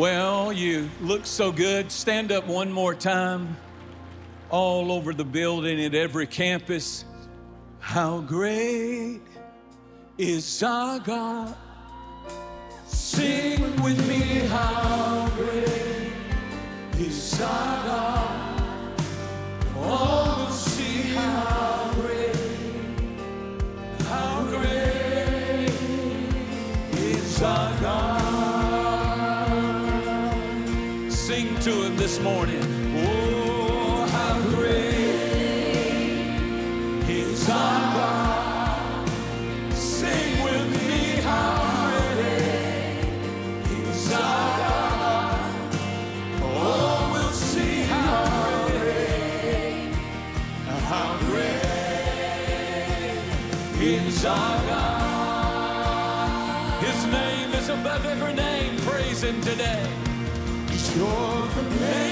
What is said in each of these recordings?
Well, you look so good. Stand up one more time. All over the building, at every campus. How great is our God? Sing with me, how great is our God? All morning. Oh, how great is our God. Sing with me, how great is our God. Oh, we'll see how great, how great is our God. His name is above every name. Praise him today. You're the name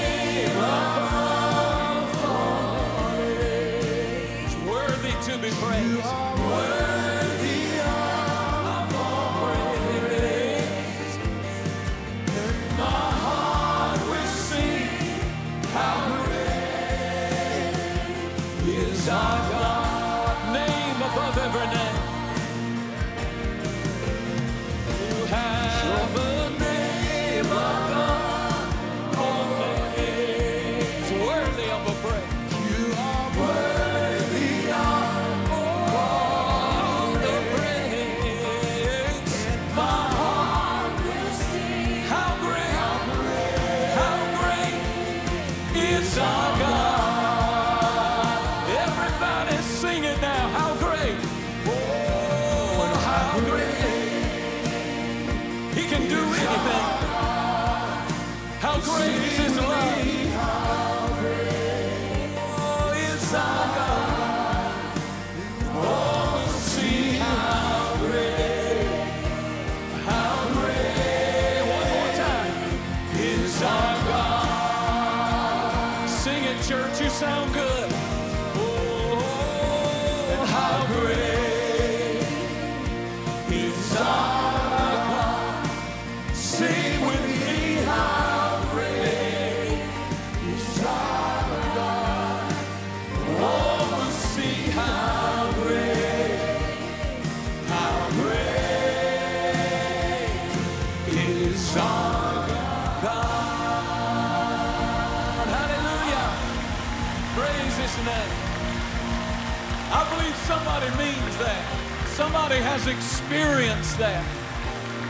above Somebody has experienced that.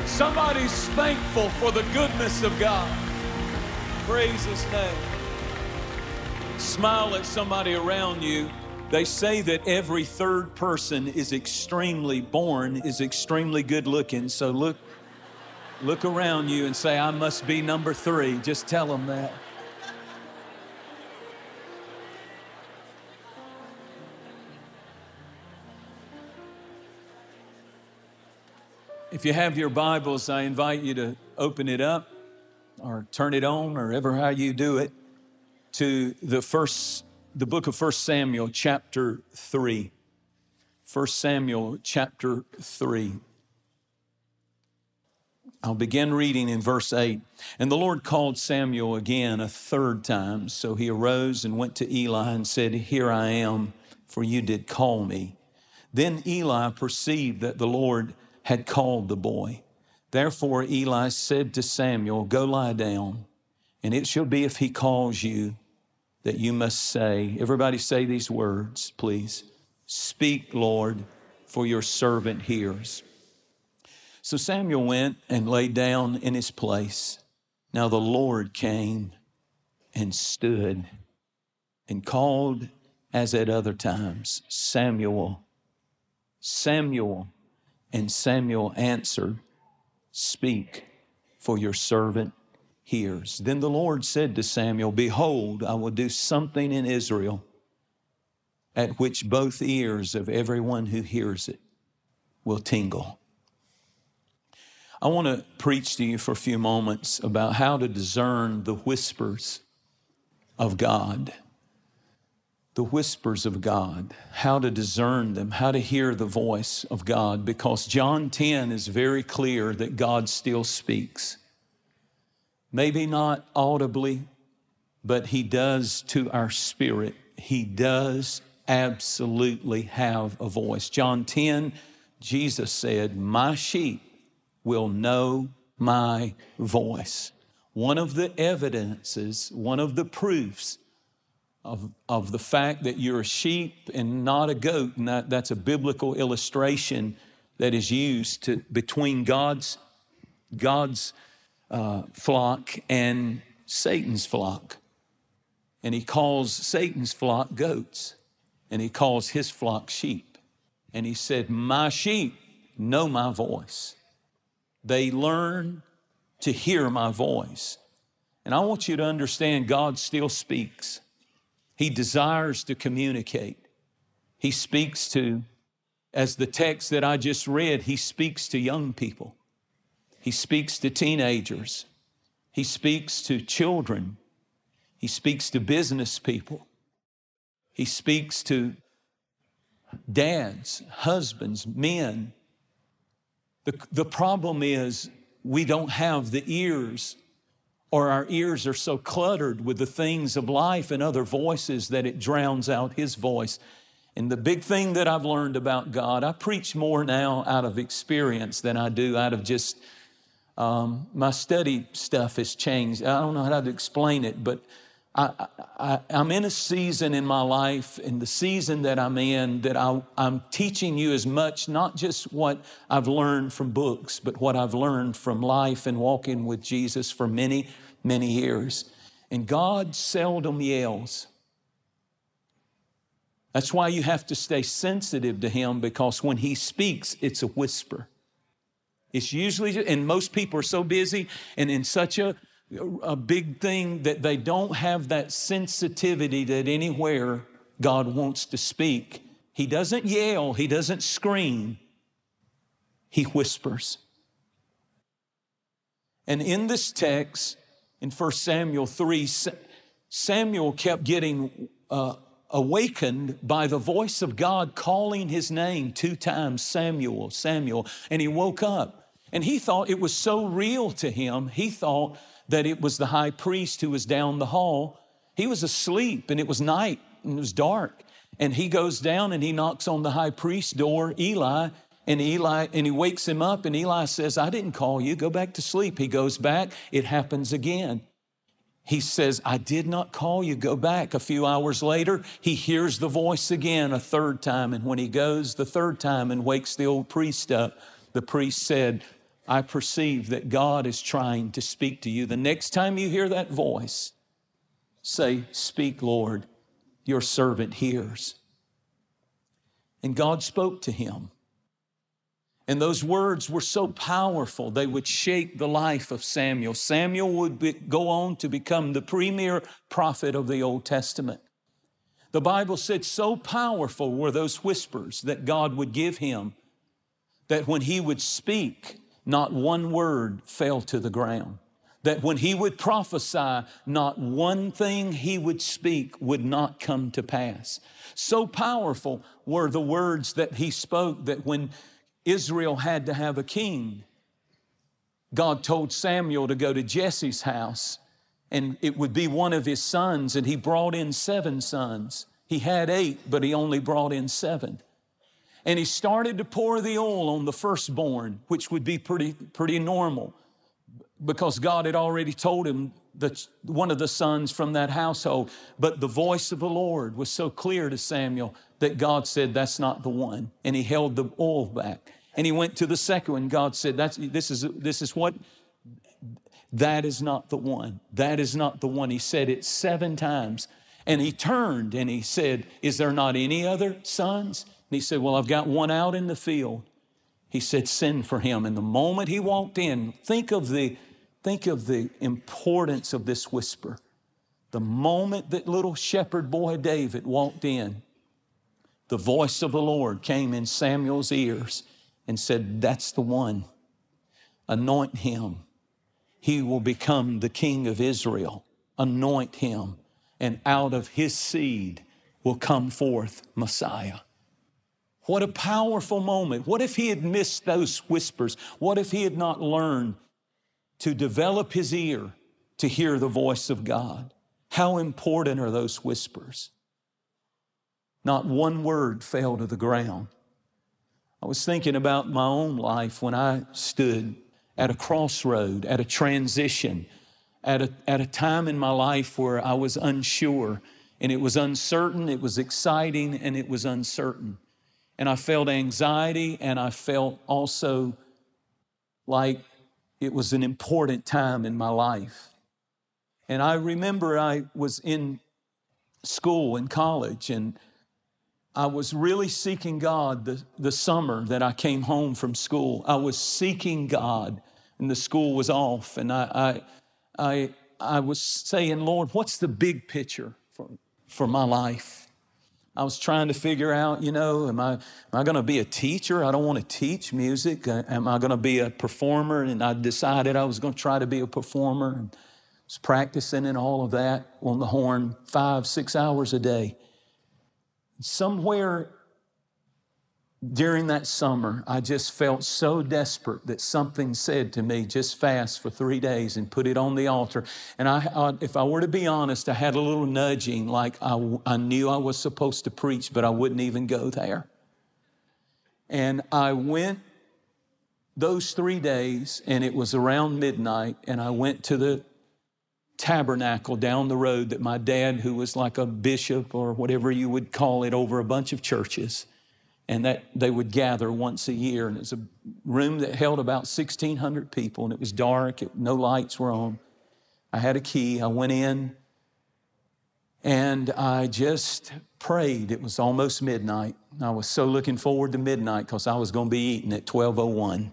Somebody's thankful for the goodness of God. Praise His name. Smile at somebody around you. They say that every third person is extremely born, is extremely good looking. So look, look around you and say, I must be number three. Just tell them that. If you have your Bibles, I invite you to open it up or turn it on or ever how you do it to the first the book of 1 Samuel chapter 3. 1 Samuel chapter 3. I'll begin reading in verse 8. And the Lord called Samuel again a third time. So he arose and went to Eli and said, Here I am, for you did call me. Then Eli perceived that the Lord had called the boy. Therefore Eli said to Samuel, Go lie down, and it shall be if he calls you that you must say, Everybody say these words, please. Speak, Lord, for your servant hears. So Samuel went and lay down in his place. Now the Lord came and stood and called as at other times, Samuel, Samuel. And Samuel answered, Speak, for your servant hears. Then the Lord said to Samuel, Behold, I will do something in Israel at which both ears of everyone who hears it will tingle. I want to preach to you for a few moments about how to discern the whispers of God. The whispers of God, how to discern them, how to hear the voice of God, because John 10 is very clear that God still speaks. maybe not audibly, but He does to our spirit. He does absolutely have a voice. John 10, Jesus said, My sheep will know my voice. One of the evidences, one of the proofs of, of the fact that you're a sheep and not a goat, and that, that's a biblical illustration that is used to, between God's, God's uh, flock and Satan's flock. And he calls Satan's flock goats, and he calls his flock sheep. And he said, My sheep know my voice. They learn to hear my voice. And I want you to understand God still speaks. He desires to communicate. He speaks to, as the text that I just read, He speaks to young people. He speaks to teenagers. He speaks to children. He speaks to business people. He speaks to dads, husbands, men. The, the problem is we don't have the ears, or our ears are so cluttered with the things of life and other voices that it drowns out His voice. And the big thing that I've learned about God, I preach more now out of experience than I do out of just um, my study stuff has changed. I don't know how to explain it, but I, I, am in a season in my life, in the season that I'm in, that I, I'm teaching you as much, not just what I've learned from books, but what I've learned from life and walking with Jesus for many, many years. And God seldom yells. That's why you have to stay sensitive to Him because when He speaks, it's a whisper. It's usually, and most people are so busy and in such a, a big thing that they don't have that sensitivity that anywhere God wants to speak. He doesn't yell, he doesn't scream, he whispers. And in this text, in 1 Samuel 3, Samuel kept getting uh, awakened by the voice of God calling his name two times Samuel, Samuel, and he woke up. And he thought it was so real to him, he thought that it was the high priest who was down the hall. He was asleep and it was night and it was dark. And he goes down and he knocks on the high priest's door, Eli, and Eli, and he wakes him up, and Eli says, I didn't call you, go back to sleep. He goes back, it happens again. He says, I did not call you, go back. A few hours later, he hears the voice again a third time. And when he goes the third time and wakes the old priest up, the priest said, I perceive that God is trying to speak to you. The next time you hear that voice, say, Speak, Lord, your servant hears. And God spoke to him. And those words were so powerful, they would shake the life of Samuel. Samuel would be, go on to become the premier prophet of the Old Testament. The Bible said so powerful were those whispers that God would give him that when he would speak, not one word fell to the ground. That when he would prophesy, not one thing he would speak would not come to pass. So powerful were the words that he spoke that when Israel had to have a king, God told Samuel to go to Jesse's house and it would be one of his sons, and he brought in seven sons. He had eight, but he only brought in seven. And he started to pour the oil on the firstborn, which would be pretty, pretty normal because God had already told him that one of the sons from that household. But the voice of the Lord was so clear to Samuel that God said, That's not the one. And he held the oil back. And he went to the second one. God said, That's, this, is, this is what? That is not the one. That is not the one. He said it seven times. And he turned and he said, Is there not any other sons? And he said, Well, I've got one out in the field. He said, Send for him. And the moment he walked in, think of the, think of the importance of this whisper. The moment that little shepherd boy David walked in, the voice of the Lord came in Samuel's ears and said, That's the one. Anoint him. He will become the king of Israel. Anoint him. And out of his seed will come forth Messiah. What a powerful moment. What if he had missed those whispers? What if he had not learned to develop his ear to hear the voice of God. How important are those whispers? Not one word fell to the ground. I was thinking about my own life when I stood at a crossroad, at a transition, at a, at a time in my life where I was unsure and it was uncertain, it was exciting, and it was uncertain. And I felt anxiety and I felt also like it was an important time in my life. And I remember I was in school in college and I was really seeking God the, the summer that I came home from school. I was seeking God and the school was off. And I, I, I, I was saying, Lord, what's the big picture for, for my life? I was trying to figure out, you know, am I, am I going to be a teacher? I don't want to teach music. Uh, am I going to be a performer? And I decided I was going to try to be a performer. And was practicing and all of that on the horn five, six hours a day. Somewhere during that summer, I just felt so desperate that something said to me, just fast for three days and put it on the altar. And I, I, if I were to be honest, I had a little nudging, like I, I knew I was supposed to preach, but I wouldn't even go there. And I went those three days, and it was around midnight, and I went to the tabernacle down the road that my dad, who was like a bishop or whatever you would call it, over a bunch of churches, and that they would gather once a year. And it was a room that held about 1,600 people, and it was dark, it, no lights were on. I had a key, I went in, and I just prayed. It was almost midnight. I was so looking forward to midnight because I was going to be eating at 1201.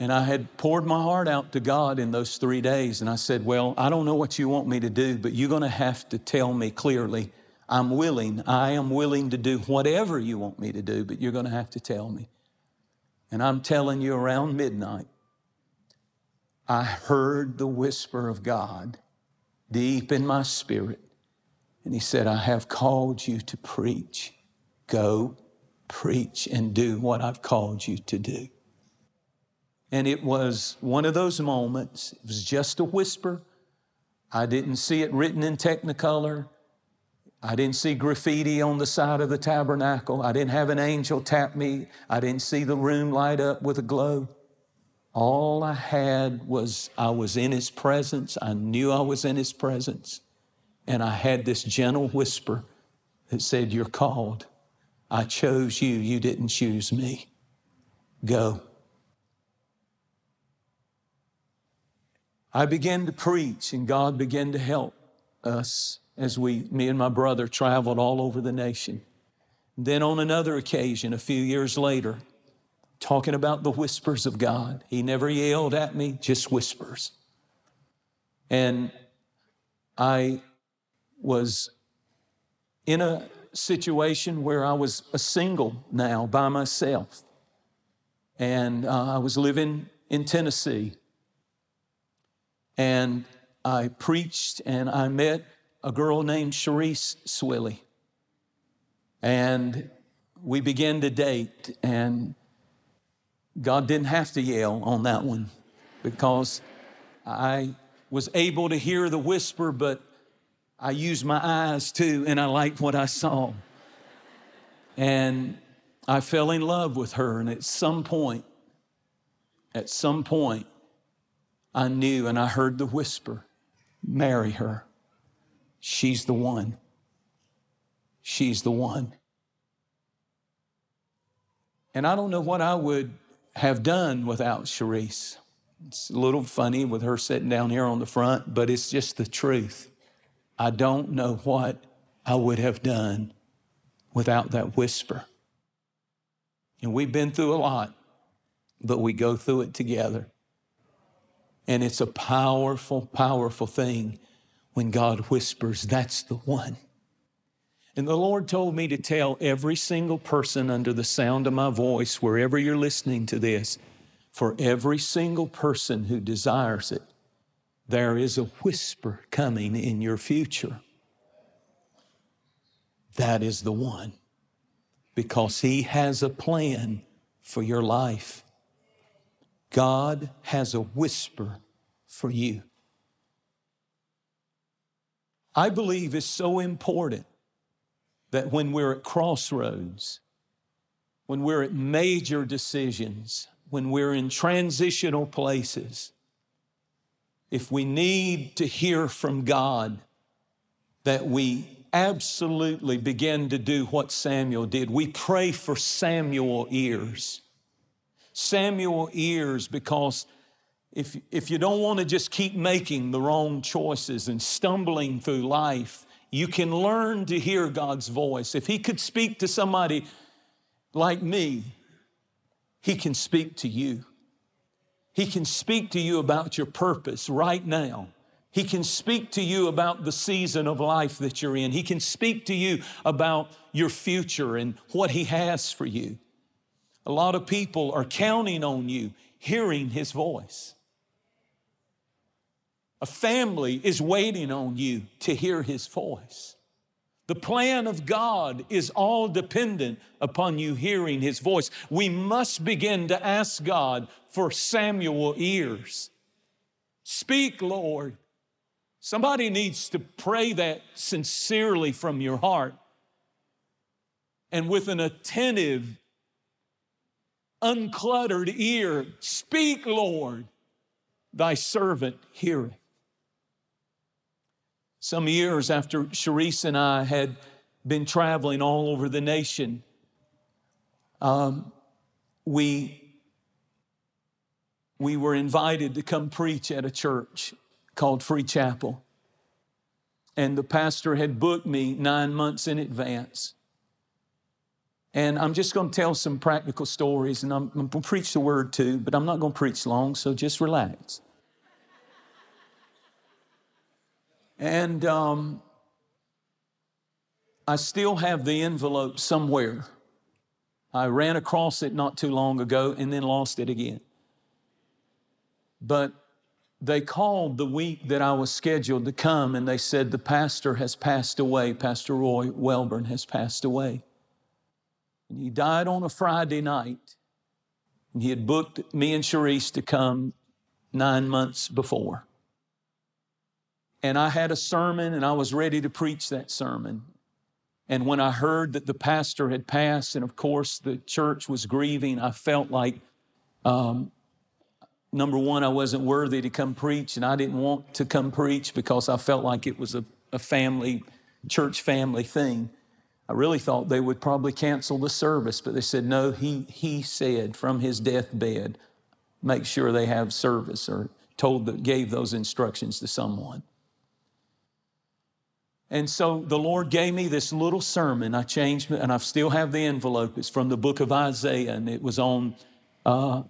And I had poured my heart out to God in those three days. And I said, Well, I don't know what you want me to do, but you're going to have to tell me clearly. I'm willing. I am willing to do whatever you want me to do, but you're going to have to tell me. And I'm telling you, around midnight, I heard the whisper of God deep in my spirit. And He said, I have called you to preach. Go preach and do what I've called you to do. And it was one of those moments, it was just a whisper. I didn't see it written in Technicolor. I didn't see graffiti on the side of the tabernacle. I didn't have an angel tap me. I didn't see the room light up with a glow. All I had was I was in His presence. I knew I was in His presence. And I had this gentle whisper that said, You're called. I chose you. You didn't choose me. Go. I began to preach, and God began to help us as we, me and my brother, traveled all over the nation. Then, on another occasion, a few years later, talking about the whispers of God, he never yelled at me, just whispers. And I was in a situation where I was a single now by myself. And uh, I was living in Tennessee. And I preached and I met a girl named Cherise Swilly. And we began to date, and God didn't have to yell on that one because I was able to hear the whisper, but I used my eyes too, and I liked what I saw. And I fell in love with her, and at some point, at some point, I knew and I heard the whisper marry her. She's the one. She's the one. And I don't know what I would have done without Cherise. It's a little funny with her sitting down here on the front, but it's just the truth. I don't know what I would have done without that whisper. And we've been through a lot, but we go through it together. And it's a powerful, powerful thing when God whispers, That's the one. And the Lord told me to tell every single person under the sound of my voice, wherever you're listening to this, for every single person who desires it, there is a whisper coming in your future. That is the one, because He has a plan for your life. God has a whisper for you. I believe is so important that when we're at crossroads, when we're at major decisions, when we're in transitional places, if we need to hear from God, that we absolutely begin to do what Samuel did. We pray for Samuel ears. Samuel ears because if, if you don't want to just keep making the wrong choices and stumbling through life, you can learn to hear God's voice. If He could speak to somebody like me, He can speak to you. He can speak to you about your purpose right now. He can speak to you about the season of life that you're in. He can speak to you about your future and what He has for you. A lot of people are counting on you hearing His voice. A family is waiting on you to hear his voice. The plan of God is all dependent upon you hearing his voice. We must begin to ask God for Samuel ears. Speak, Lord. Somebody needs to pray that sincerely from your heart and with an attentive, uncluttered ear. Speak, Lord. Thy servant heareth. Some years after Cherise and I had been traveling all over the nation, um, we, we were invited to come preach at a church called Free Chapel. And the pastor had booked me nine months in advance. And I'm just going to tell some practical stories, and I'm, I'm going to preach the word too, but I'm not going to preach long, so just relax. And um, I still have the envelope somewhere. I ran across it not too long ago and then lost it again. But they called the week that I was scheduled to come and they said, The pastor has passed away. Pastor Roy Welburn has passed away. And he died on a Friday night. And he had booked me and Cherise to come nine months before and I had a sermon and I was ready to preach that sermon. And when I heard that the pastor had passed, and of course the church was grieving, I felt like, um, number one, I wasn't worthy to come preach, and I didn't want to come preach because I felt like it was a, a family, church family thing. I really thought they would probably cancel the service, but they said, no, he, he said from his deathbed, make sure they have service, or told that gave those instructions to someone. And so the Lord gave me this little sermon. I changed it, and I still have the envelope. It's from the book of Isaiah, and it was on, uh,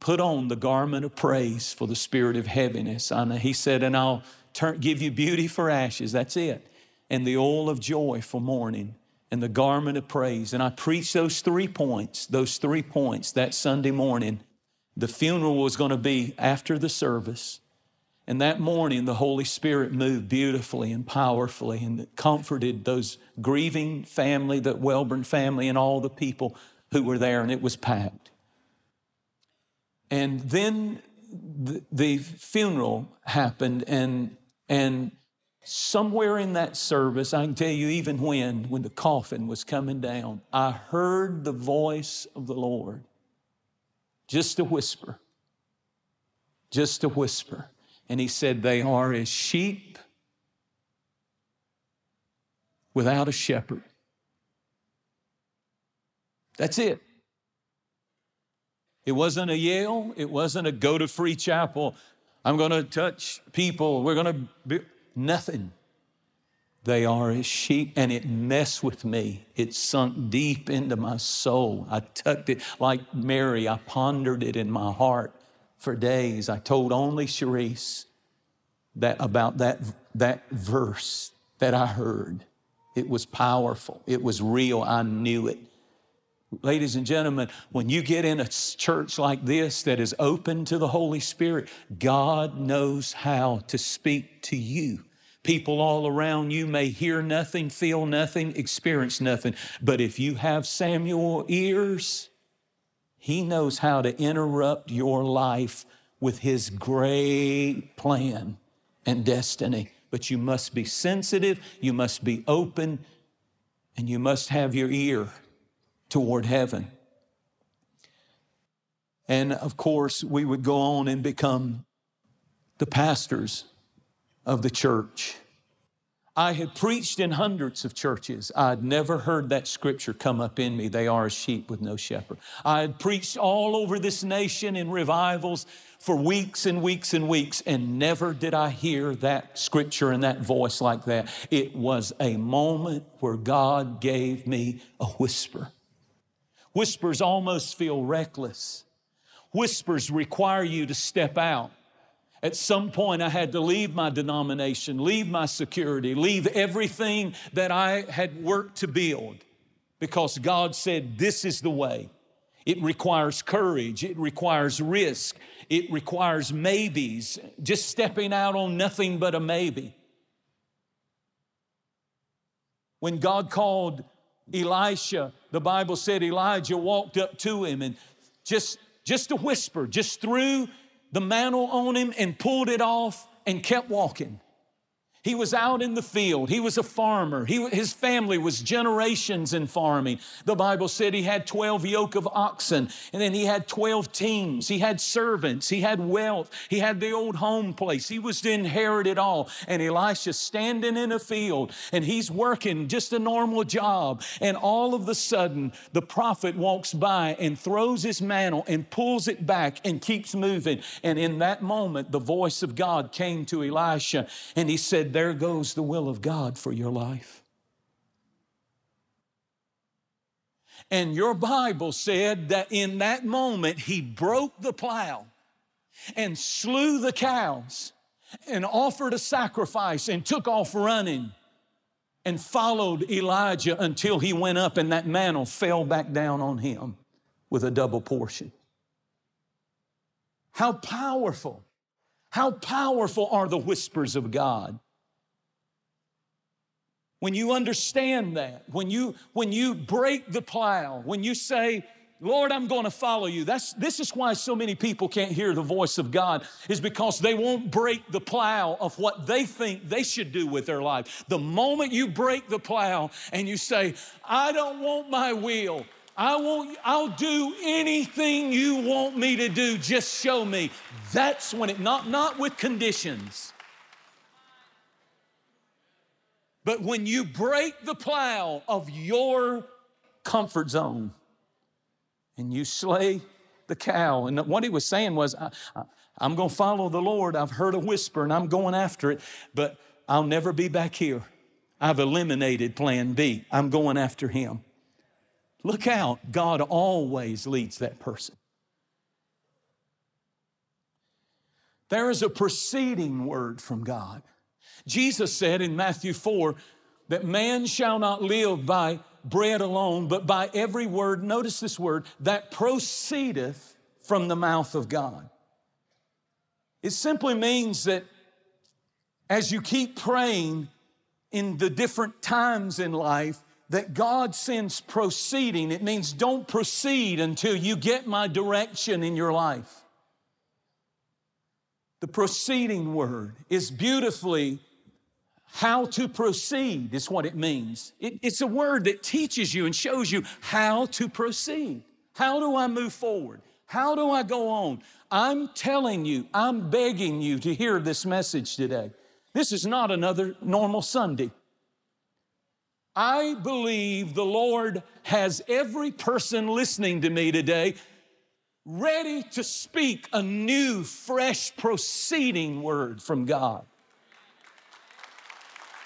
put on the garment of praise for the spirit of heaviness. And he said, and I'll turn, give you beauty for ashes. That's it. And the oil of joy for mourning and the garment of praise. And I preached those three points, those three points that Sunday morning. The funeral was going to be after the service. And that morning, the Holy Spirit moved beautifully and powerfully and comforted those grieving family, the Welburn family, and all the people who were there, and it was packed. And then the, the funeral happened, and, and somewhere in that service, I can tell you even when, when the coffin was coming down, I heard the voice of the Lord. Just a whisper. Just a whisper. And he said, They are as sheep without a shepherd. That's it. It wasn't a Yale, it wasn't a go to free chapel. I'm going to touch people. We're going to be nothing. They are as sheep, and it messed with me. It sunk deep into my soul. I tucked it like Mary, I pondered it in my heart for days. I told only Cherise that about that, that verse that I heard. It was powerful. It was real. I knew it. Ladies and gentlemen, when you get in a church like this that is open to the Holy Spirit, God knows how to speak to you. People all around you may hear nothing, feel nothing, experience nothing. But if you have Samuel ears, he knows how to interrupt your life with his great plan and destiny. But you must be sensitive, you must be open, and you must have your ear toward heaven. And of course, we would go on and become the pastors of the church. I had preached in hundreds of churches. I had never heard that scripture come up in me. They are a sheep with no shepherd. I had preached all over this nation in revivals for weeks and weeks and weeks, and never did I hear that scripture and that voice like that. It was a moment where God gave me a whisper. Whispers almost feel reckless. Whispers require you to step out. At some point, I had to leave my denomination, leave my security, leave everything that I had worked to build because God said, This is the way. It requires courage, it requires risk, it requires maybes, just stepping out on nothing but a maybe. When God called Elisha, the Bible said Elijah walked up to him and just, just a whisper, just threw the mantle on him and pulled it off and kept walking. He was out in the field. He was a farmer. He, his family was generations in farming. The Bible said he had 12 yoke of oxen, and then he had 12 teams. He had servants. He had wealth. He had the old home place. He was to inherit it all. And Elisha's standing in a field, and he's working just a normal job. And all of a sudden, the prophet walks by and throws his mantle and pulls it back and keeps moving. And in that moment, the voice of God came to Elisha, and he said, there goes the will of God for your life. And your Bible said that in that moment, he broke the plow and slew the cows and offered a sacrifice and took off running and followed Elijah until he went up and that mantle fell back down on him with a double portion. How powerful, how powerful are the whispers of God. When you understand that, when you when you break the plow, when you say, Lord, I'm going to follow you. That's, this is why so many people can't hear the voice of God, is because they won't break the plow of what they think they should do with their life. The moment you break the plow and you say, I don't want my will, I won't, I'll do anything you want me to do, just show me. That's when it, not, not with conditions. But when you break the plow of your comfort zone and you slay the cow, and what he was saying was, I, am going to follow the Lord. I've heard a whisper and I'm going after it, but I'll never be back here. I've eliminated plan B. I'm going after him. Look out, God always leads that person. There is a preceding word from God. Jesus said in Matthew 4 that man shall not live by bread alone, but by every word, notice this word, that proceedeth from the mouth of God. It simply means that as you keep praying in the different times in life, that God sends proceeding. It means don't proceed until you get my direction in your life. The proceeding word is beautifully how to proceed is what it means. It, it's a word that teaches you and shows you how to proceed. How do I move forward? How do I go on? I'm telling you, I'm begging you to hear this message today. This is not another normal Sunday. I believe the Lord has every person listening to me today ready to speak a new, fresh, proceeding word from God.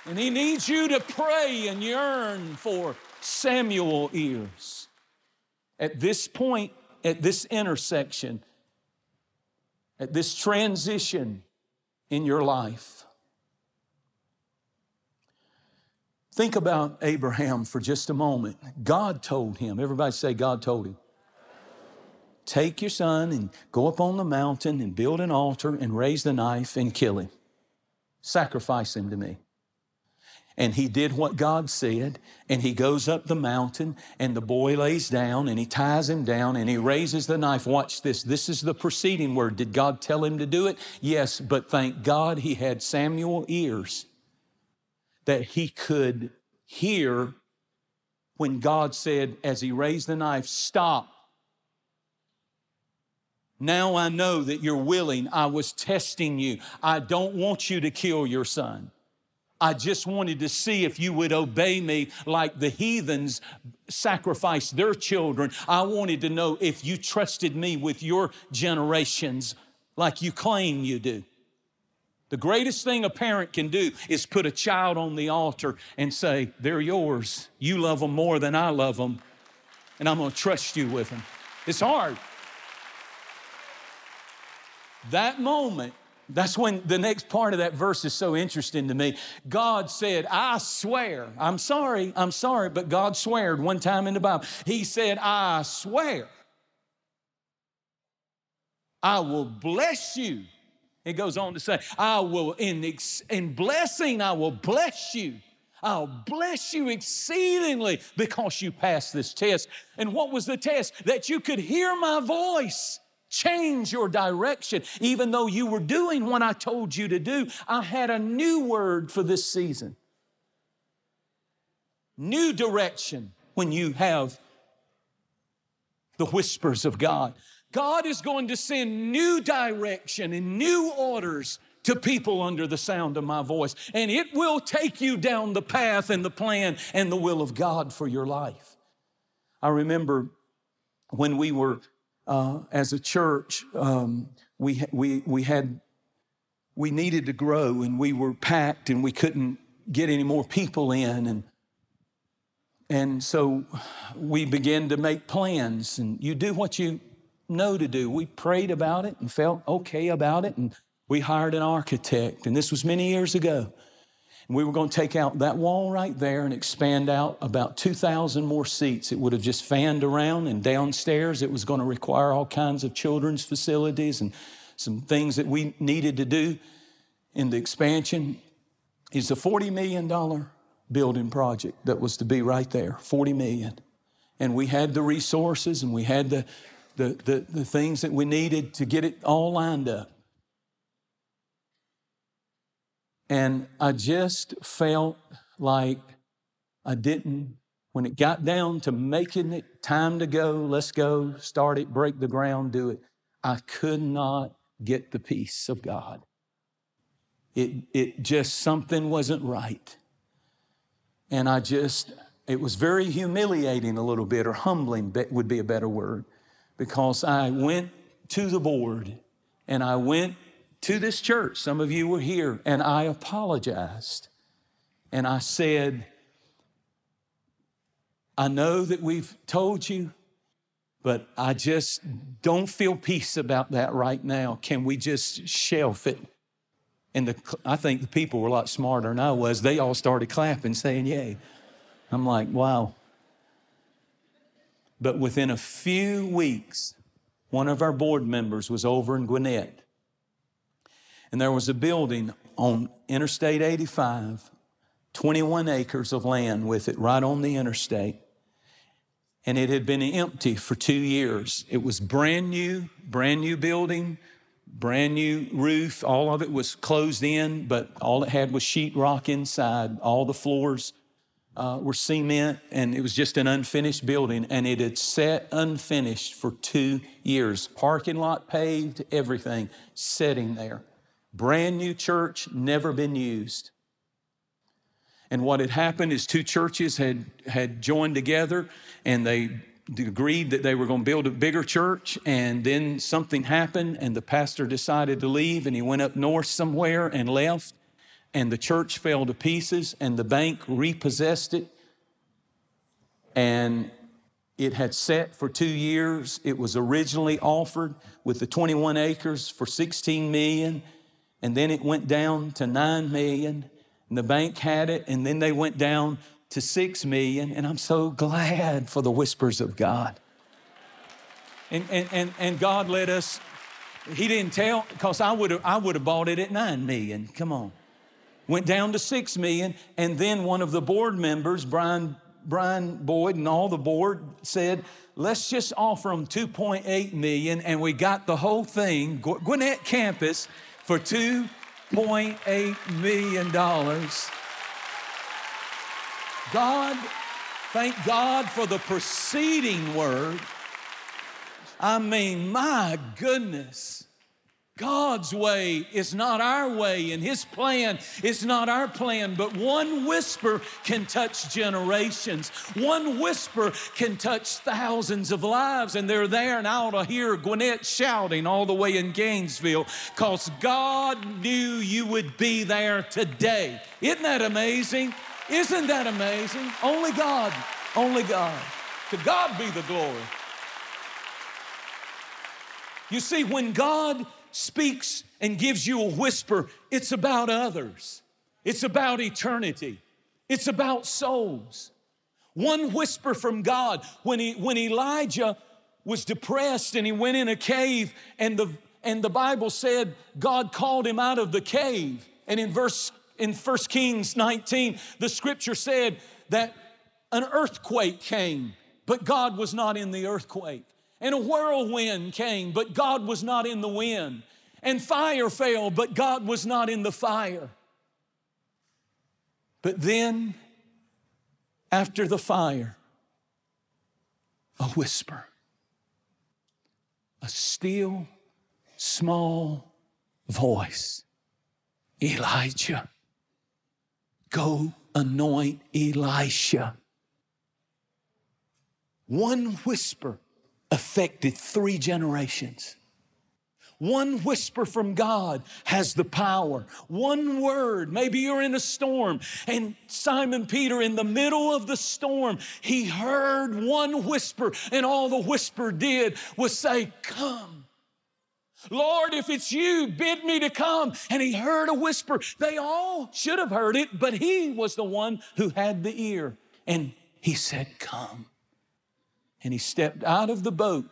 And he needs you to pray and yearn for Samuel ears. At this point, at this intersection, at this transition in your life, think about Abraham for just a moment. God told him, everybody say, God told him. Take your son and go up on the mountain and build an altar and raise the knife and kill him. Sacrifice him to me. And he did what God said, and he goes up the mountain, and the boy lays down, and he ties him down, and he raises the knife. Watch this. This is the preceding word. Did God tell him to do it? Yes, but thank God he had Samuel ears that he could hear when God said, as he raised the knife, Stop. Now I know that you're willing. I was testing you. I don't want you to kill your son. I just wanted to see if you would obey me like the heathens sacrificed their children. I wanted to know if you trusted me with your generations like you claim you do. The greatest thing a parent can do is put a child on the altar and say, They're yours. You love them more than I love them, and I'm gonna trust you with them. It's hard. That moment, that's when the next part of that verse is so interesting to me. God said, I swear, I'm sorry, I'm sorry, but God sweared one time in the Bible. He said, I swear, I will bless you. It goes on to say, I will, in, in blessing, I will bless you. I'll bless you exceedingly because you passed this test. And what was the test? That you could hear my voice change your direction. Even though you were doing what I told you to do, I had a new word for this season. New direction when you have the whispers of God. God is going to send new direction and new orders to people under the sound of my voice. And it will take you down the path and the plan and the will of God for your life. I remember when we were uh, as a church, um, we, we, we had, we needed to grow and we were packed and we couldn't get any more people in. And, and so we began to make plans and you do what you know to do. We prayed about it and felt okay about it. And we hired an architect. And this was many years ago. And we were going to take out that wall right there and expand out about 2,000 more seats. It would have just fanned around and downstairs. It was going to require all kinds of children's facilities and some things that we needed to do in the expansion. It's a $40 million building project that was to be right there, 40 million. And we had the resources and we had the, the, the, the things that we needed to get it all lined up. And I just felt like I didn't, when it got down to making it time to go, let's go, start it, break the ground, do it, I could not get the peace of God. It, it just, something wasn't right. And I just, it was very humiliating a little bit, or humbling would be a better word, because I went to the board and I went to this church. Some of you were here, and I apologized. And I said, I know that we've told you, but I just don't feel peace about that right now. Can we just shelf it? And the, I think the people were a lot smarter than I was. They all started clapping, saying, Yay. I'm like, wow. But within a few weeks, one of our board members was over in Gwinnett and there was a building on Interstate 85, 21 acres of land with it right on the interstate. And it had been empty for two years. It was brand new, brand new building, brand new roof. All of it was closed in, but all it had was sheetrock inside. All the floors uh, were cement, and it was just an unfinished building. And it had sat unfinished for two years. Parking lot paved, everything sitting there. Brand new church, never been used. And what had happened is two churches had, had joined together and they agreed that they were going to build a bigger church. And then something happened and the pastor decided to leave and he went up north somewhere and left. And the church fell to pieces and the bank repossessed it. And it had sat for two years. It was originally offered with the 21 acres for 16 million and then it went down to 9 million and the bank had it and then they went down to 6 million and i'm so glad for the whispers of god and, and, and, and god let us he didn't tell because i would have i would have bought it at 9 million come on went down to 6 million. And then one of the board members, Brian, Brian Boyd, and all the board said, let's just offer them 2.8 million. And we got the whole thing, Gwinnett campus, for $2.8 million. God, thank God for the preceding word. I mean, my goodness. God's way is not our way, and His plan is not our plan. But one whisper can touch generations. One whisper can touch thousands of lives. And they're there, and I ought to hear Gwinnett shouting all the way in Gainesville because God knew you would be there today. Isn't that amazing? Isn't that amazing? Only God, only God. To God be the glory. You see, when God speaks and gives you a whisper, it's about others, it's about eternity, it's about souls. One whisper from God when, he, when Elijah was depressed and he went in a cave and the, and the Bible said God called him out of the cave. And in verse in 1 Kings 19, the scripture said that an earthquake came, but God was not in the earthquake. And a whirlwind came, but God was not in the wind. And fire fell, but God was not in the fire. But then, after the fire, a whisper, a still, small voice Elijah, go anoint Elisha. One whisper affected three generations. One whisper from God has the power. One word, maybe you're in a storm, and Simon Peter, in the middle of the storm, he heard one whisper, and all the whisper did was say, Come. Lord, if it's you, bid me to come. And he heard a whisper. They all should have heard it, but he was the one who had the ear. And he said, Come. And he stepped out of the boat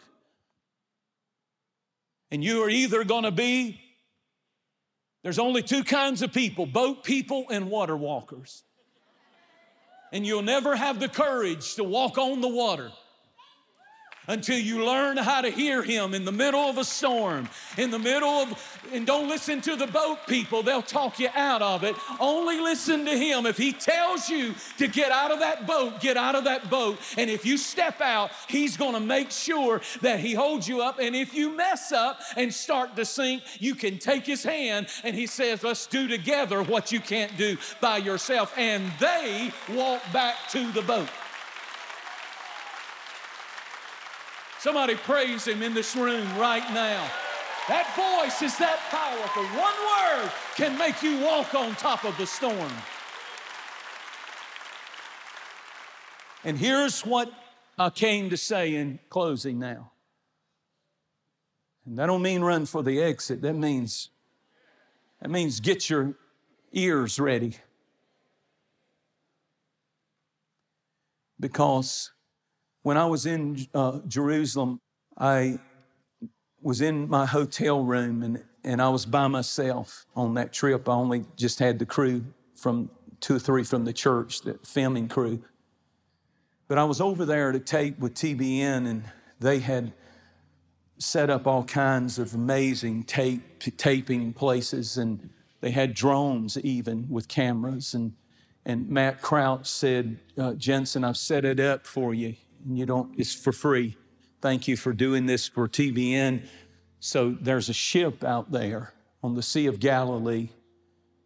and you are either going to be, there's only two kinds of people boat people and water walkers. And you'll never have the courage to walk on the water until you learn how to hear him in the middle of a storm, in the middle of, and don't listen to the boat people, they'll talk you out of it. Only listen to him. If he tells you to get out of that boat, get out of that boat. And if you step out, he's gonna make sure that he holds you up. And if you mess up and start to sink, you can take his hand and he says, Let's do together what you can't do by yourself. And they walk back to the boat. Somebody praise him in this room right now. That voice is that powerful. One word can make you walk on top of the storm. And here's what I came to say in closing now. And I don't mean run for the exit. That means that means get your ears ready. Because when I was in uh, Jerusalem, I was in my hotel room and, and I was by myself on that trip. I only just had the crew from two or three from the church, the filming crew. But I was over there to tape with TBN and they had set up all kinds of amazing tape, taping places and they had drones even with cameras and and Matt Crouch said, uh, Jentezen, I've set it up for you you don't, it's for free. Thank you for doing this for TBN. So there's a ship out there on the Sea of Galilee,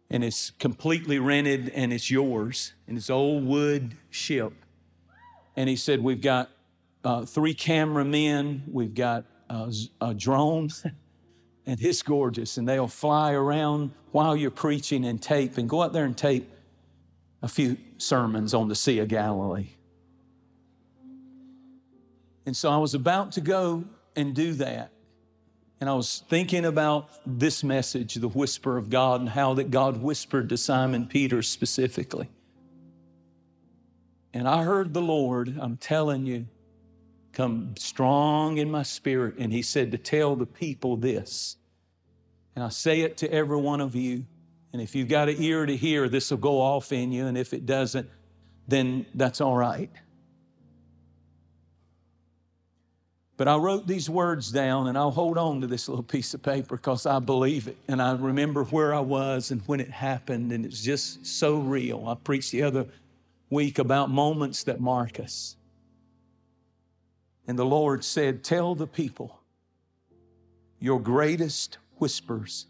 and it's completely rented and it's yours, and it's old wood ship. And he said, We've got uh, three cameramen, we've got uh, a drone, and it's gorgeous. And they'll fly around while you're preaching and tape, and go out there and tape a few sermons on the Sea of Galilee. And so I was about to go and do that. And I was thinking about this message, the whisper of God, and how that God whispered to Simon Peter specifically. And I heard the Lord, I'm telling you, come strong in my spirit. And He said to tell the people this. And I say it to every one of you, And if you've got an ear to hear, this will go off in you. And if it doesn't, then that's all right. But I wrote these words down and I'll hold on to this little piece of paper because I believe it. And I remember where I was and when it happened, and it's just so real. I preached the other week about moments that mark us. And the Lord said, Tell the people, your greatest whispers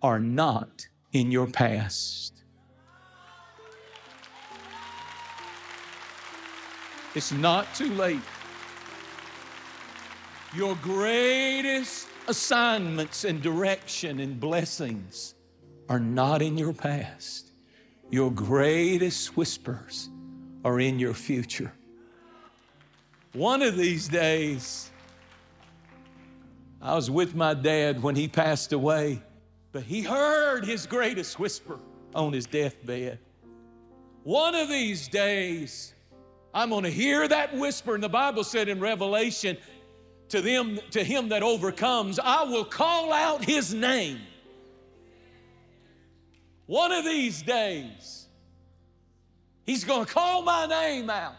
are not in your past. It's not too late. Your greatest assignments and direction and blessings are not in your past. Your greatest whispers are in your future. One of these days, I was with my dad when he passed away, but he heard his greatest whisper on his deathbed. One of these days, I'm going to hear that whisper. And the Bible said in Revelation, to them to him that overcomes i will call out his name one of these days he's going to call my name out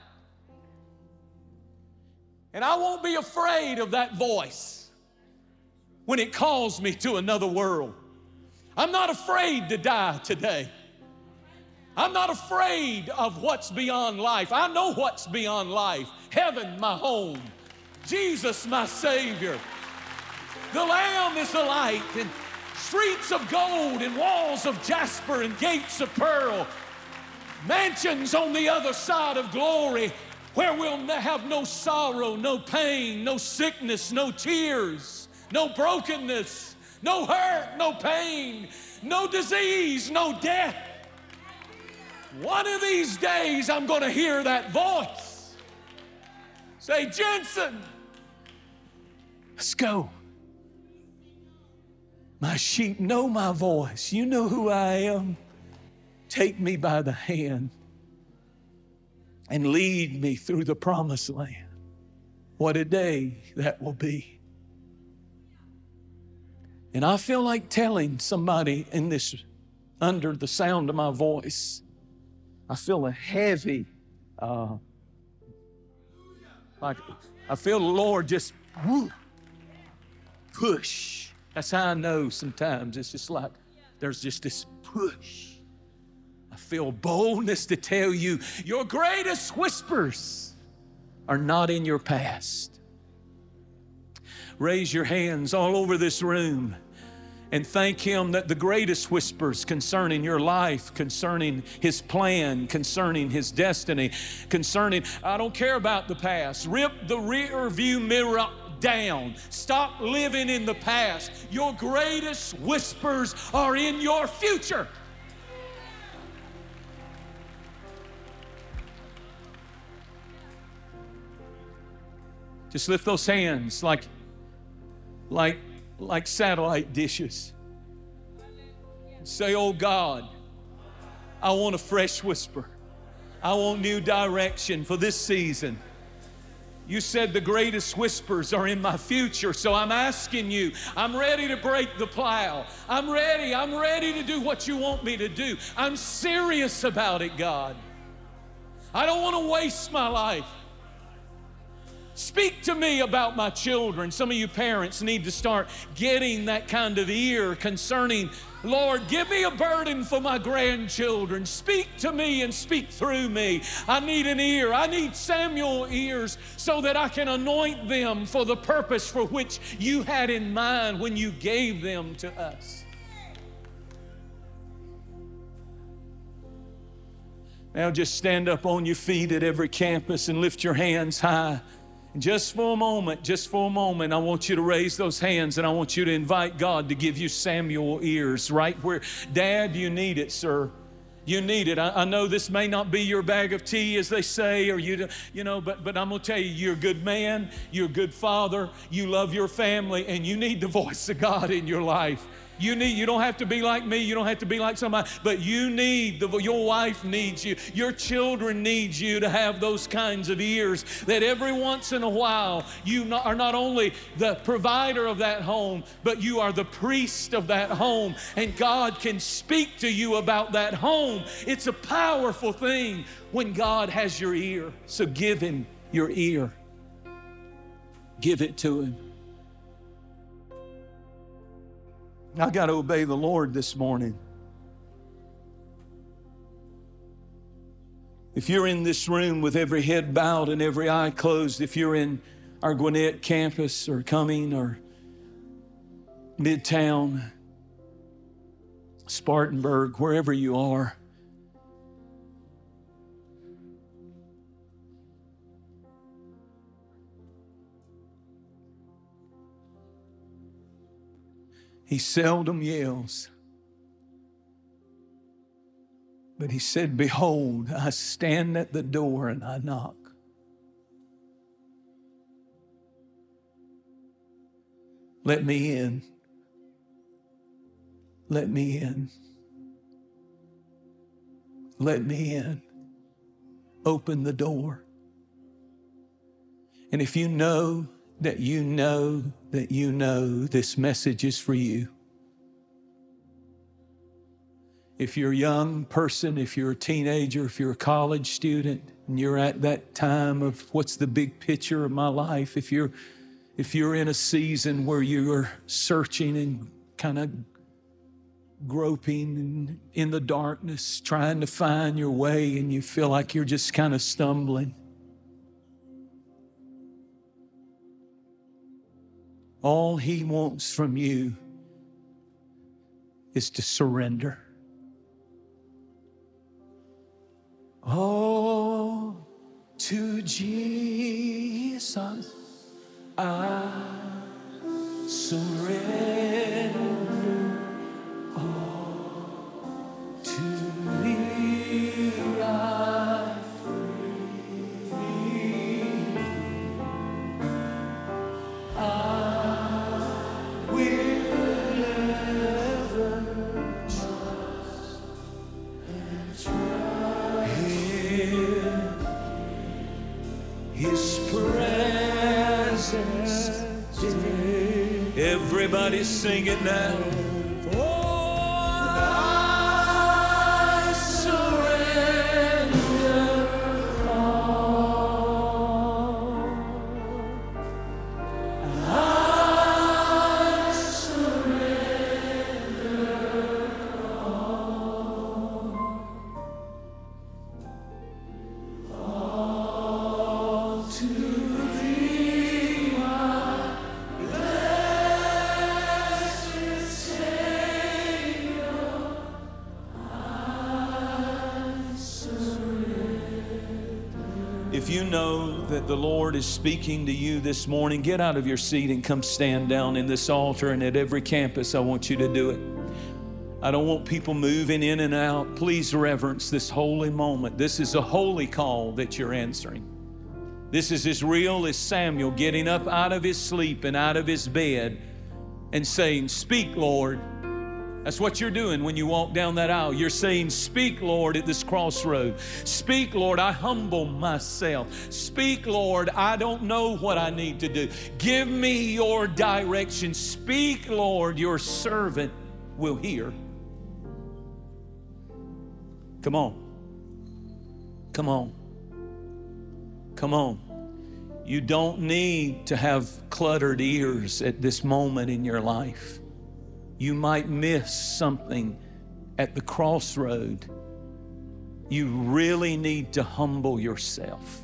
and i won't be afraid of that voice when it calls me to another world i'm not afraid to die today I'm not afraid of what's beyond life. I know what's beyond life. Heaven, my home. Jesus, my Savior. The Lamb is the light, and streets of gold, and walls of jasper, and gates of pearl. Mansions on the other side of glory where we'll have no sorrow, no pain, no sickness, no tears, no brokenness, no hurt, no pain, no disease, no death. One of these days, I'm going to hear that voice say, Jentezen, Let's go. My sheep know my voice. You know who I am. Take me by the hand and lead me through the promised land. What a day that will be. And I feel like telling somebody in this, under the sound of my voice, I feel a heavy, uh, like I feel the Lord just whoo, push. That's how I know sometimes it's just like there's just this push. I feel boldness to tell you your greatest whispers are not in your past. Raise your hands all over this room and thank Him that the greatest whispers concerning your life, concerning His plan, concerning His destiny, concerning, I don't care about the past. Rip the rear view mirror down. Stop living in the past. Your greatest whispers are in your future. Just lift those hands like, like, like satellite dishes. Say, Oh God, I want a fresh whisper. I want new direction for this season. You said the greatest whispers are in my future, so I'm asking you. I'm ready to break the plow. I'm ready. I'm ready to do what you want me to do. I'm serious about it, God. I don't want to waste my life. Speak to me about my children. Some of you parents need to start getting that kind of ear concerning, Lord, give me a burden for my grandchildren. Speak to me and speak through me. I need an ear. I need Samuel ears so that I can anoint them for the purpose for which you had in mind when you gave them to us. Now just stand up on your feet at every campus and lift your hands high. Just for a moment, just for a moment, I want you to raise those hands and I want you to invite God to give you Samuel ears right where, Dad, you need it, sir. You need it. I, I, know this may not be your bag of tea, as they say, or you, you know, but, but I'm going to tell you, you're a good man, you're a good father, you love your family, and you need the voice of God in your life. You need, you don't have to be like me. You don't have to be like somebody, but you need, the, your wife needs you. Your children need you to have those kinds of ears that every once in a while you not, are not only the provider of that home, but you are the priest of that home. And God can speak to you about that home. It's a powerful thing when God has your ear. So give Him your ear, give it to Him. I got to obey the Lord this morning. If you're in this room with every head bowed and every eye closed, if you're in our Gwinnett campus or Cumming or Midtown, Spartanburg, wherever you are, He seldom yells. But he said, Behold, I stand at the door and I knock. Let me in. Let me in. Let me in. Open the door. And if you know that you know that you know this message is for you. If you're a young person, if you're a teenager, if you're a college student, and you're at that time of what's the big picture of my life, if you're if you're in a season where you're searching and kind of groping in the darkness, trying to find your way, and you feel like you're just kind of stumbling. All He wants from you is to surrender. Oh, to Jesus I surrender. Everybody sing it now. The Lord is speaking to you this morning, get out of your seat and come stand down in this altar. And at every campus, I want you to do it. I don't want people moving in and out. Please reverence this holy moment. This is a holy call that you're answering. This is as real as Samuel getting up out of his sleep and out of his bed and saying, Speak, Lord. That's what you're doing when you walk down that aisle. You're saying, Speak, Lord, at this crossroad. Speak, Lord, I humble myself. Speak, Lord, I don't know what I need to do. Give me your direction. Speak, Lord, your servant will hear. Come on. Come on. Come on. You don't need to have cluttered ears at this moment in your life you might miss something at the crossroad. You really need to humble yourself.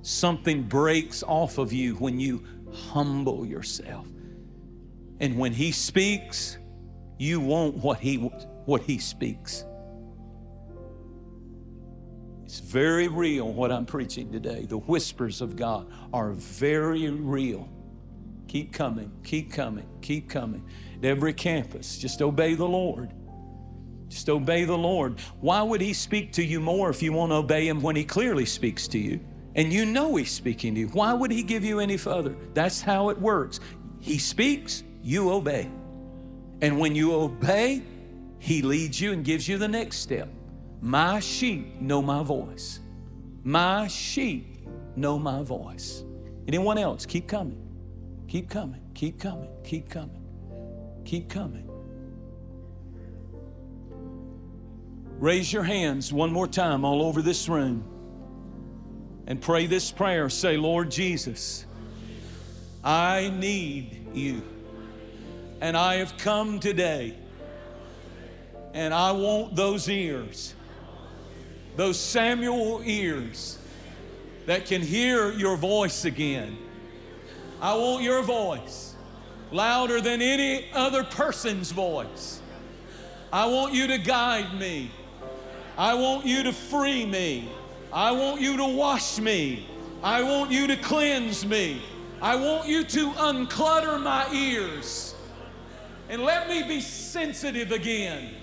Something breaks off of you when you humble yourself. And when he speaks, you want what he what he speaks. It's very real what I'm preaching today. The whispers of God are very real. Keep coming, keep coming, keep coming. At every campus, just obey the Lord. Just obey the Lord. Why would He speak to you more if you won't obey Him when He clearly speaks to you? And you know He's speaking to you. Why would He give you any further? That's how it works. He speaks, you obey. And when you obey, He leads you and gives you the next step. My sheep know my voice. My sheep know my voice. Anyone else, keep coming. Keep coming. Keep coming. Keep coming. Keep coming. Raise your hands one more time all over this room and pray this prayer. Say, Lord Jesus, I need you. And I have come today, and I want those ears, those Samuel ears that can hear your voice again. I want your voice louder than any other person's voice. I want you to guide me. I want you to free me. I want you to wash me. I want you to cleanse me. I want you to unclutter my ears and let me be sensitive again.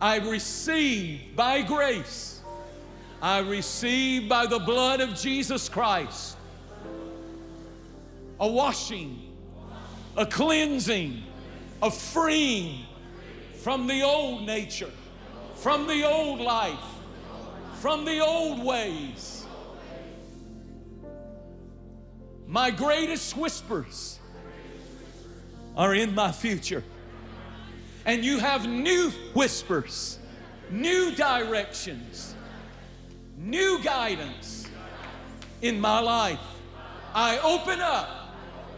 I receive by grace, I receive by the blood of Jesus Christ a washing, a cleansing, a freeing from the old nature, from the old life, from the old ways My greatest whispers are in my future. And you have new whispers, new directions, new guidance in my life. I open up.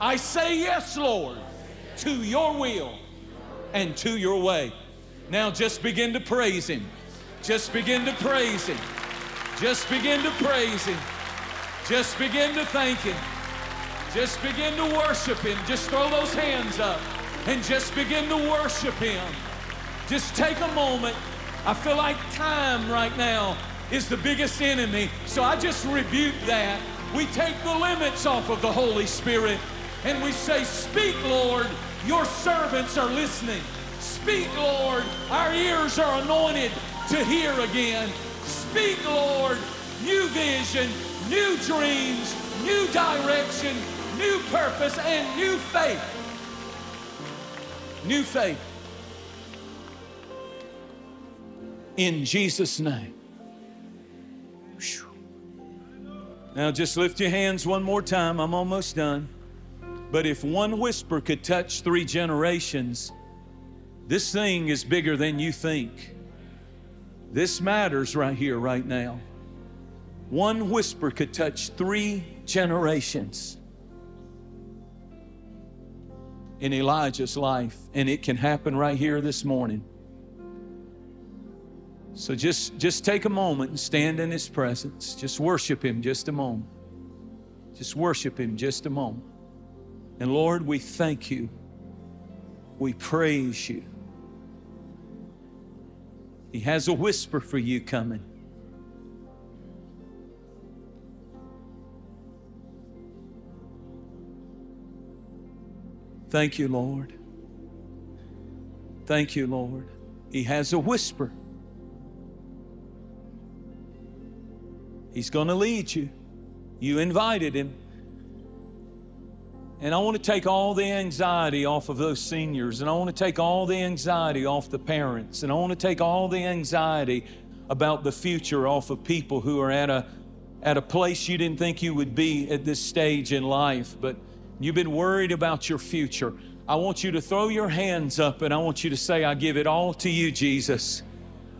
I say yes, Lord, to your will and to your way. Now just begin to praise Him. Just begin to praise Him. Just begin to praise Him. Just begin to thank Him. Just begin to worship Him. Just throw those hands up and just begin to worship Him. Just take a moment. I feel like time right now is the biggest enemy, so I just rebuke that. We take the limits off of the Holy Spirit and we say, Speak, Lord, your servants are listening. Speak, Lord, our ears are anointed to hear again. Speak, Lord, new vision, new dreams, new direction, new purpose, and new faith. New faith. In Jesus' name. Now just lift your hands one more time. I'm almost done. But if one whisper could touch three generations, this thing is bigger than you think. This matters right here, right now. One whisper could touch three generations in Elijah's life, and it can happen right here this morning. So just, just take a moment and stand in His presence. Just worship Him just a moment. Just worship Him just a moment. And Lord, we thank you. We praise you. He has a whisper for you coming. Thank you, Lord. Thank you, Lord. He has a whisper. He's going to lead you. You invited him. And I want to take all the anxiety off of those seniors, and I want to take all the anxiety off the parents, and I want to take all the anxiety about the future off of people who are at a, at a place you didn't think you would be at this stage in life. But You've been worried about your future. I want you to throw your hands up and I want you to say, I give it all to you, Jesus.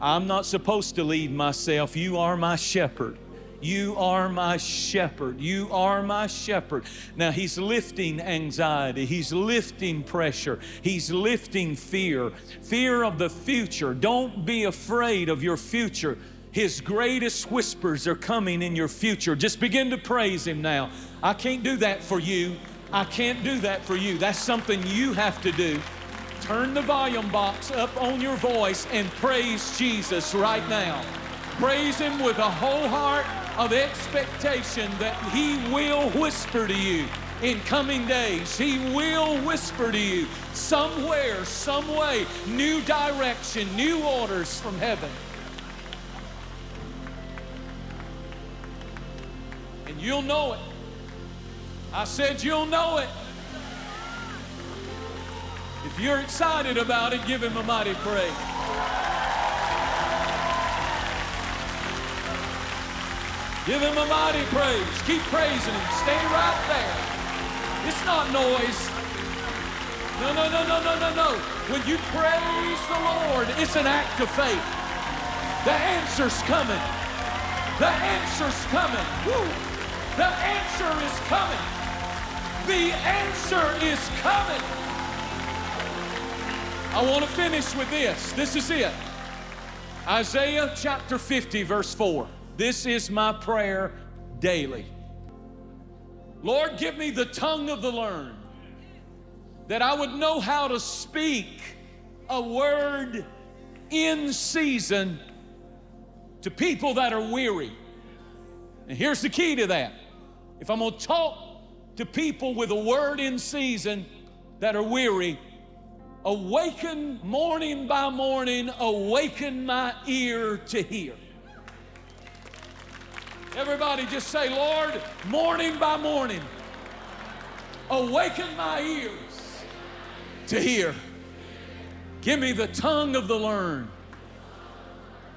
I'm not supposed to lead myself. You are my shepherd. You are my shepherd. You are my shepherd. Now, He's lifting anxiety. He's lifting pressure. He's lifting fear. Fear of the future. Don't be afraid of your future. His greatest whispers are coming in your future. Just begin to praise Him now. I can't do that for you. I can't do that for you. That's something you have to do. Turn the volume box up on your voice and praise Jesus right now. Praise Him with a whole heart of expectation that He will whisper to you in coming days. He will whisper to you somewhere, some way, new direction, new orders from heaven. And you'll know it. I said, You'll know it. If you're excited about it, give him a mighty praise. Give him a mighty praise. Keep praising him. Stay right there. It's not noise. No, no, no, no, no, no, no. When you praise the Lord, it's an act of faith. The answer's coming. The answer's coming. Woo. The answer is coming. The answer is coming. I want to finish with this. This is it. Isaiah chapter 50, verse 4. This is my prayer daily. Lord, give me the tongue of the learned, that I would know how to speak a word in season to people that are weary. And here's the key to that if I'm gonna talk to people with a word in season that are weary, awaken morning by morning, awaken my ear to hear. Everybody just say, Lord, morning by morning, awaken my ears to hear. Give me the tongue of the learned.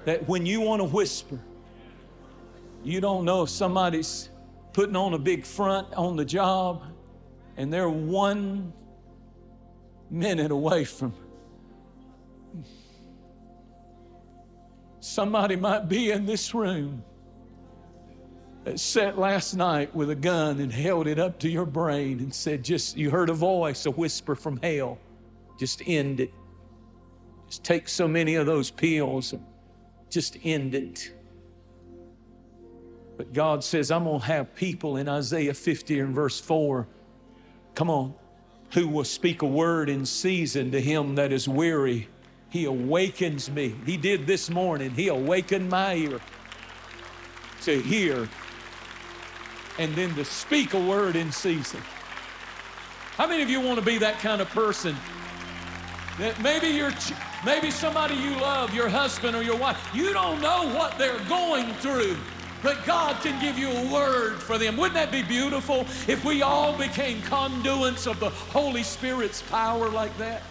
That when you want to whisper, you don't know if somebody's putting on a big front on the job and they're one minute away from. Somebody might be in this room sat last night with a gun and held it up to your brain and said, Just, you heard a voice, a whisper from hell. Just end it. Just take so many of those pills and just end it. But God says, I'm going to have people in Isaiah 50 and verse 4, come on, who will speak a word in season to him that is weary. He awakens me. He did this morning. He awakened my ear to hear and then to speak a word in season. How many of you want to be that kind of person? That maybe you're maybe somebody you love, your husband or your wife, you don't know what they're going through. But God can give you a word for them. Wouldn't that be beautiful if we all became conduits of the Holy Spirit's power like that?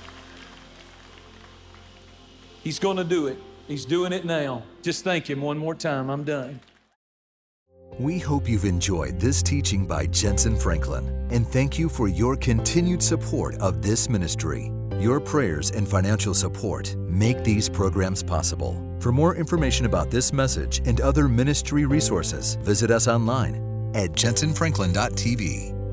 He's going to do it. He's doing it now. Just thank Him one more time. I'm done. We hope you've enjoyed this teaching by Jentezen Franklin and thank you for your continued support of this ministry. Your prayers and financial support make these programs possible. For more information about this message and other ministry resources, visit us online at jentezenfranklin.tv.